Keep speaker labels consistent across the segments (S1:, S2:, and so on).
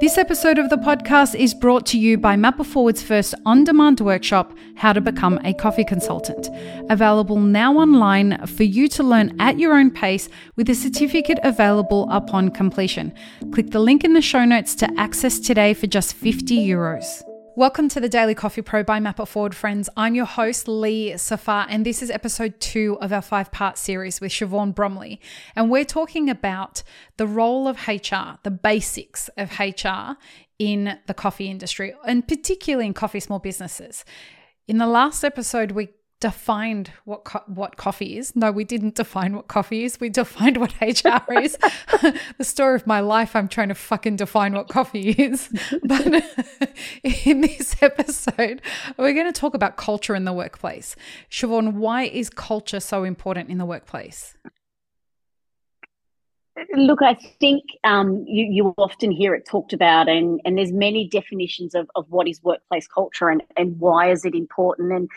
S1: This episode of the podcast is brought to you by Map It Forward's first on demand workshop, How to Become a Coffee Consultant. Available now online for you to learn at your own pace with a certificate available upon completion. Click the link in the show notes to access today for just 50 euros. Welcome to the Daily Coffee Pro by Map It Forward, friends. I'm your host, Lee Safar, and this is episode two of our five part series with Shivaun Bromley. And we're talking about the role of HR, the basics of HR in the coffee industry, and particularly in coffee small businesses. In the last episode, we defined what co- what coffee is. No, we didn't define what coffee is. We defined what HR is. the story of my life. I'm trying to fucking define what coffee is. But in this episode, we're going to talk about culture in the workplace. Shivaun, why is culture so important in the workplace?
S2: Look, I think um, you, you often hear it talked about, and, and there's many definitions of, of what is workplace culture and, and why is it important. And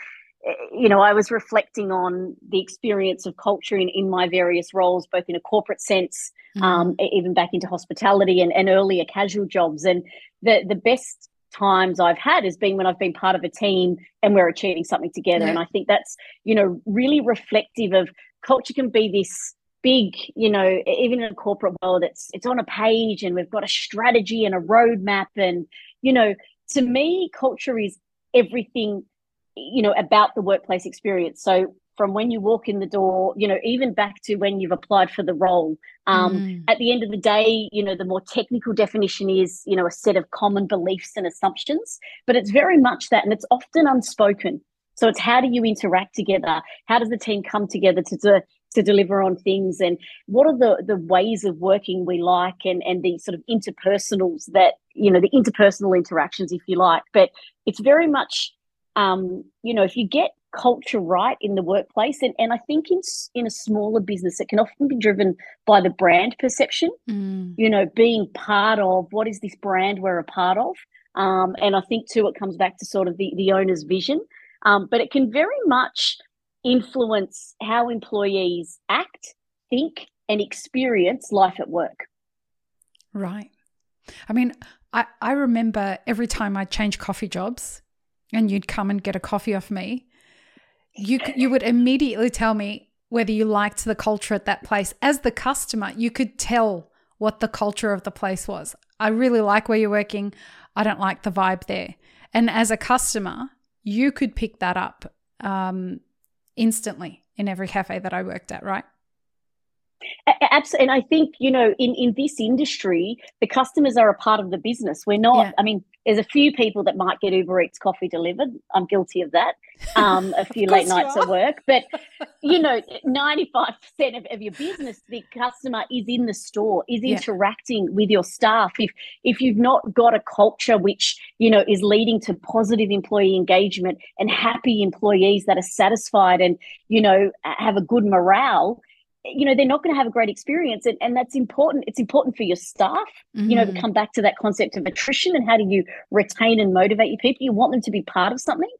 S2: you know, I was reflecting on the experience of culture in, in my various roles, both in a corporate sense, mm. um, even back into hospitality and, and earlier casual jobs. And the, the best times I've had has been when I've been part of a team and we're achieving something together. Yeah. And I think that's, you know, really reflective of culture can be this big, you know, even in a corporate world, it's it's on a page and we've got a strategy and a roadmap. And, you know, to me, culture is everything you know about the workplace experience. So from when you walk in the door you know even back to when you've applied for the role um, mm. at the end of the day you know the more technical definition is you know a set of common beliefs and assumptions but it's very much that and it's often unspoken. So it's how do you interact together? How does the team come together to, to to deliver on things? And what are the the ways of working we like and and the sort of interpersonals that you know the interpersonal interactions if you like? But it's very much um, you know, if you get culture right in the workplace, and, and I think in in a smaller business, it can often be driven by the brand perception. Mm. You know, being part of what is this brand we're a part of, um, and I think too it comes back to sort of the the owner's vision, um, but it can very much influence how employees act, think, and experience life at work.
S1: Right. I mean, I, I remember every time I changed coffee jobs, and you'd come and get a coffee off me, you you would immediately tell me whether you liked the culture at that place. As the customer, you could tell what the culture of the place was. I really like where you're working. I don't like the vibe there. And as a customer, you could pick that up um, instantly in every cafe that I worked at, right?
S2: Absolutely. And I think, you know, in, in this industry, the customers are a part of the business. We're not, yeah. I mean, there's a few people that might get Uber Eats coffee delivered. I'm guilty of that. Um, a few late nights at work. But, you know, 95% of, of your business, the customer is in the store, is yeah. interacting with your staff. If, if you've not got a culture which, you know, is leading to positive employee engagement and happy employees that are satisfied and, you know, have a good morale, you know they're not going to have a great experience and, and that's important it's important for your staff mm-hmm. you know to mm-hmm. come back to that concept of attrition and how do you retain and motivate your people you want them to be part of something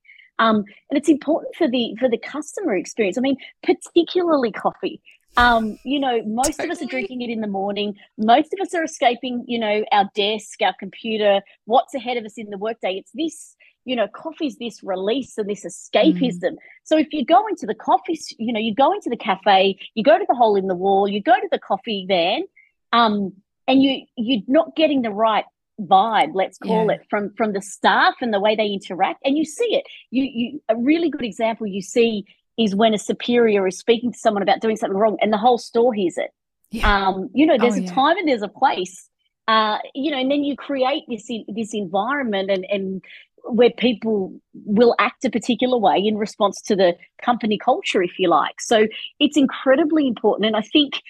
S2: um, and it's important for the for the customer experience i mean particularly coffee um, you know most totally. of us are drinking it in the morning most of us are escaping you know our desk our computer what's ahead of us in the workday it's this you know, coffee's this release and this escapism. Mm. So if you go into the coffee, you know, you go into the cafe, you go to the hole in the wall, you go to the coffee van, um, and you you're not getting the right vibe, let's call yeah. it, from from the staff and the way they interact, and you see it. You you a really good example you see is when a superior is speaking to someone about doing something wrong, and the whole store hears it. Yeah. Um, you know, there's oh, a yeah. time and there's a place. Uh, you know, and then you create this this environment and and where people will act a particular way in response to the company culture, if you like. So it's incredibly important. And I think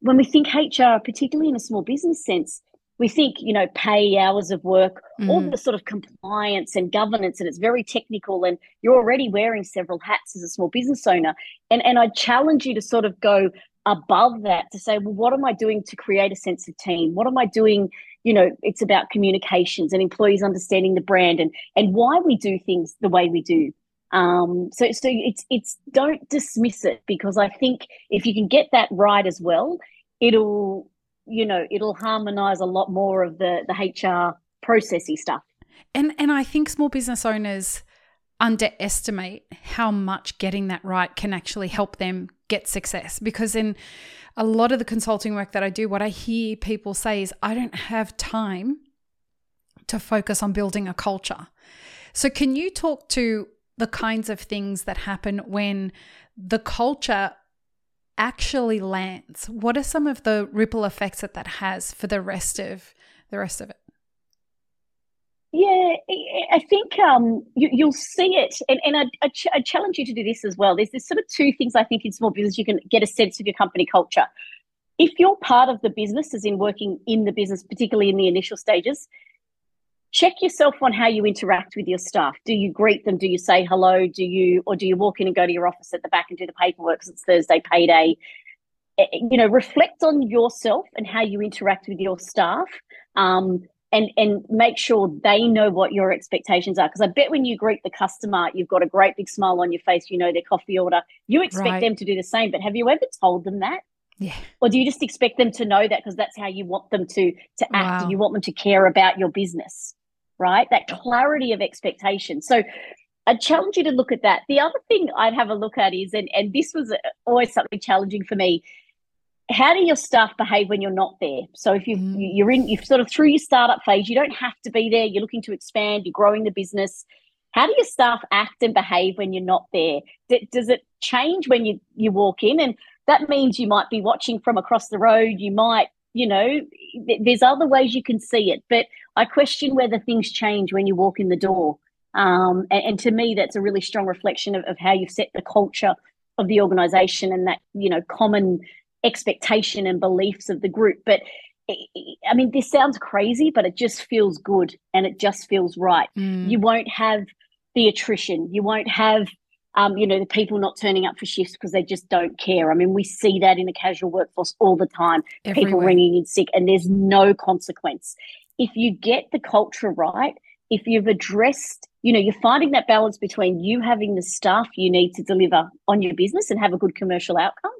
S2: when we think HR, particularly in a small business sense, we think, you know, pay hours of work, mm. all the sort of compliance and governance, and it's very technical. And you're already wearing several hats as a small business owner. And and I challenge you to sort of go above that to say, well, what am I doing to create a sense of team? What am I doing you know it's about communications and employees understanding the brand and and why we do things the way we do um, so so it's it's don't dismiss it because i think if you can get that right as well it'll you know, it'll harmonize a lot more of the the HR processy stuff.
S1: And and I think small business owners underestimate how much getting that right can actually help them get success because in a lot of the consulting work that I do what I hear people say is I don't have time to focus on building a culture. So can you talk to the kinds of things that happen when the culture actually lands? What are some of the ripple effects that that has for the rest of the rest of it?
S2: Yeah, I think um, you, will see it, and, and I, I, ch- I, challenge you to do this as well. There's there's sort of two things I think in small business you can get a sense of your company culture. If you're part of the business, as in working in the business, particularly in the initial stages, check yourself on how you interact with your staff. Do you greet them? Do you say hello? Do you, or do you walk in and go to your office at the back and do the paperwork because it's Thursday payday? Eh, eh, you know, reflect on yourself and how you interact with your staff. Um, and and make sure they know what your expectations are because i bet when you greet the customer you've got a great big smile on your face you know their coffee order you expect right. them to do the same but have you ever told them that
S1: yeah
S2: or do you just expect them to know that because that's how you want them to to act wow. you want them to care about your business right that clarity of expectation so I challenge you to look at that. The other thing I'd have a look at is, and, and this was always something challenging for me, how do your staff behave when you're not there? So if you mm. you're in you've sort of through your startup phase, you don't have to be there. You're looking to expand. You're growing the business. How do your staff act and behave when you're not there? D- does it change when you you walk in? And that means you might be watching from across the road. You might you know th- there's other ways you can see it, but I question whether things change when you walk in the door. Um, and, and, to me, that's a really strong reflection of, of how you've set the culture of the organization and that you know common expectation and beliefs of the group. But I mean, this sounds crazy, but it just feels good and it just feels right. Mm. You won't have the attrition. You won't have, um, you know, the people not turning up for shifts because they just don't care. I mean, we see that in the casual workforce all the time. Everywhere. People ringing in sick, and there's no consequence. If you get the culture right, if you've addressed, you know, you're finding that balance between you having the staff you need to deliver on your business and have a good commercial outcome,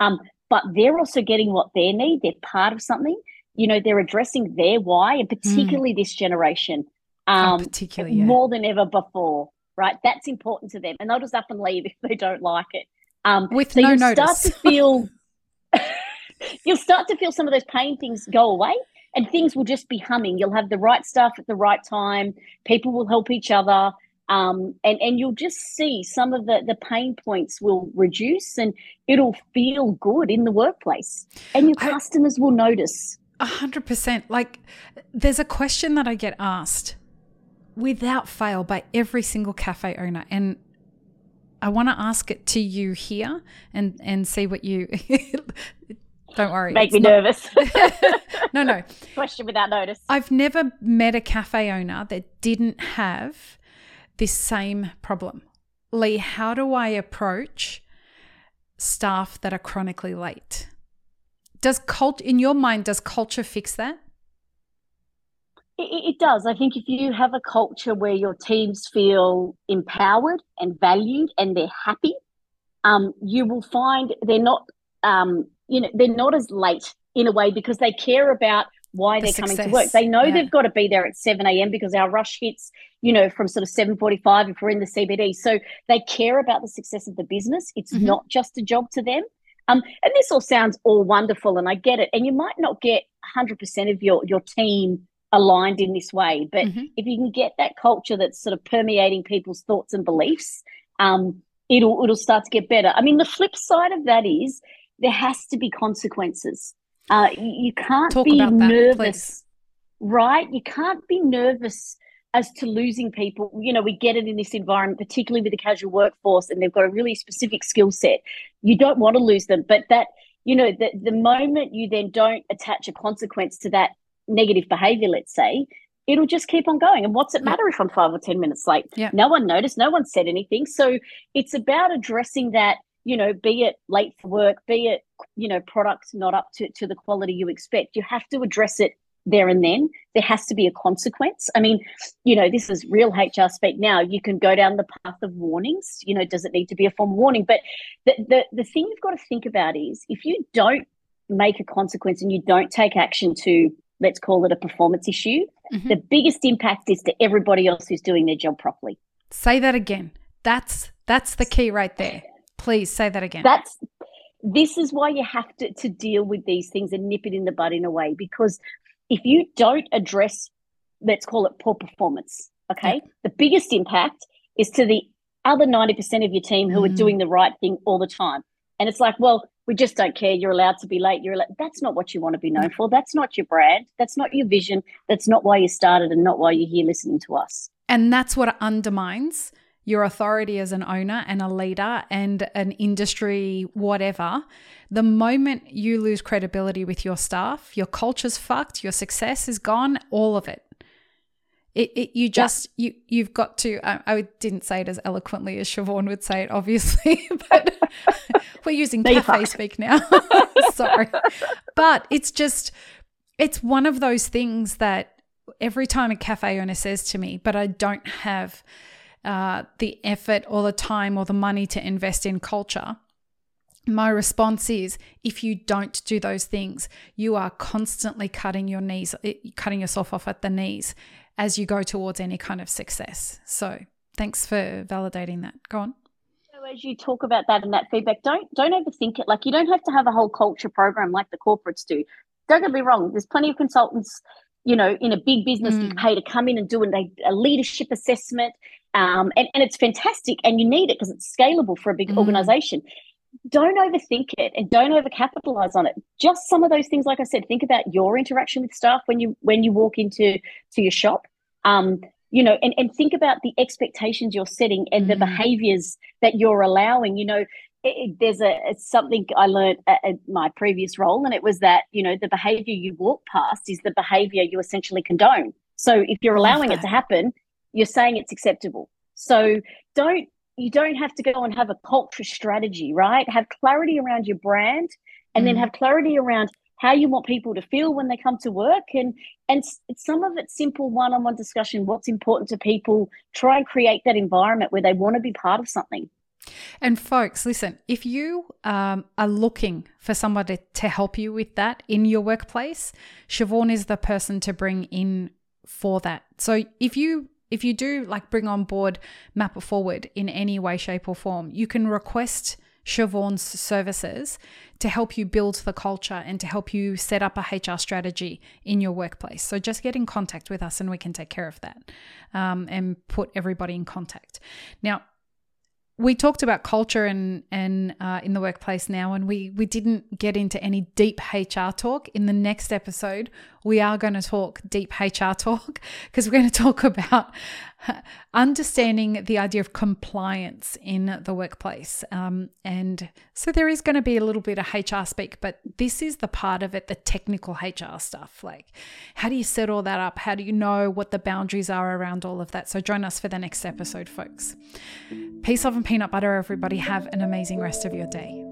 S2: um, but they're also getting what they need. They're part of something. You know, they're addressing their why, and particularly mm. this generation, um, oh, particularly yeah. more than ever before. Right, that's important to them, and they'll just up and leave if they don't like it. Um,
S1: With so no
S2: you'll
S1: notice.
S2: start to feel, you'll start to feel some of those pain things go away, and things will just be humming. You'll have the right stuff at the right time. People will help each other. Um, and and you'll just see some of the the pain points will reduce and it'll feel good in the workplace. And your I, customers will notice.
S1: A hundred percent. Like there's a question that i get asked without fail by every single cafe owner. And i want to ask it to you here and and see what you don't worry
S2: make me not, nervous.
S1: No no.
S2: Question without notice.
S1: I've never met a cafe owner that didn't have this same problem. Lee, how do I approach staff that are chronically late? Does cult in your mind does culture fix that?
S2: It, it does. I think if you have a culture where your teams feel empowered and valued and they're happy, um, you will find they're not, um, you know, they're not as late in a way because they care about why the they're success. coming to work. They know yeah. they've got to be there at 7 a.m. because our rush hits, you know, from sort of 7.45 if we're in the CBD. So they care about the success of the business. It's mm-hmm. not just a job to them. Um, and this all sounds all wonderful and I get it. And you might not get 100% of your, your team aligned in this way. But mm-hmm. if you can get that culture that's sort of permeating people's thoughts and beliefs, um, it'll, it'll start to get better. I mean, the flip side of that is there has to be consequences uh, you can't Talk be that, nervous, please. right? You can't be nervous as to losing people. You know, we get it in this environment, particularly with the casual workforce, and they've got a really specific skill set. You don't want to lose them, but that you know, the the moment you then don't attach a consequence to that negative behavior, let's say, it'll just keep on going. And what's it matter if I'm five or 10 minutes late?
S1: Yeah.
S2: No one noticed, no one said anything. So it's about addressing that you know, be it late for work, be it, you know, products not up to, to the quality you expect, you have to address it there and then. There has to be a consequence. I mean, you know, this is real HR speak now. You can go down the path of warnings. You know, does it need to be a formal warning? But the, the, the thing you've got to think about is if you don't make a consequence and you don't take action to, let's call it a performance issue, mm-hmm. the biggest impact is to everybody else who's doing their job properly.
S1: Say that again. That's that's the key right there. Please say that again.
S2: That's this is why you have to, to deal with these things and nip it in the bud in a way because if you don't address let's call it poor performance okay? The biggest impact is to the other 90% of your team who mm. are doing the right thing all the time. And it's like well we just don't care. You're allowed to be late. You're allowed. that's not what you want to be known for. That's not your brand. That's not your vision. That's not why you started and not why you're here listening to us.
S1: And that's what undermines your authority as an owner and a leader and an industry, whatever, the moment you lose credibility with your staff, your culture's fucked, your success is gone, all of it. It, it you just yeah. you you've got to I, I, didn't say it as eloquently as Shivaun would say it obviously but we're using cafe speak now sorry but it's just it's one of those things that every time a cafe owner says to me but I don't have uh, the effort or the time or the money to invest in culture, my response is if you don't do those things, you are constantly cutting your knees, eh, cutting yourself off at the knees as you go towards any kind of success. So thanks for validating that. Go on.
S2: So as you talk about that and that feedback, don't don't overthink it. Like you don't have to have a whole culture program like the corporates do. Don't get me wrong. There's plenty of consultants, you know, in a big business mm. you pay to come in and do a, a leadership assessment um, and, and it's fantastic and you need it because it's scalable for a big mm. organization. Don't overthink it and don't overcapitalize on it. Just some of those things, like I said, think about your interaction with staff when you when you walk into to your shop. Um, you know, and, and think about the expectations you're setting and mm. the behaviors that you're allowing. You know, it, there's a something I learned at, at, my previous role, and it was that you know the behavior you walk past is the behavior you essentially condone. So if you're allowing it to happen, you're saying it's acceptable. So don't you don't have to go and have a culture strategy, right? Have clarity around your brand and mm. then have clarity around how you want people to feel when they come to work and and some of it's simple one-on-one discussion what's important to people try and create that environment where they want to be part of something
S1: and folks, listen, if you um, are looking for somebody to help you with that in your workplace, Shivaun is the person to bring in for that. So if you if you do like bring on board Map Forward in any way, shape, or form, you can request Shivaun's services to help you build the culture and to help you set up a HR strategy in your workplace. So just get in contact with us and we can take care of that um, and put everybody in contact. Now, we talked about culture and and uh, in the workplace now, and we we didn't get into any deep HR talk. In the next episode, we are going to talk deep HR talk because we're going to talk about understanding the idea of compliance in the workplace. Um, and so there is going to be a little bit of HR speak, but this is the part of it, the technical HR stuff. Like, how do you set all that up? How do you know what the boundaries are around all of that? So join us for the next episode, folks. Peace, love, and peanut butter, everybody. Have an amazing rest of your day.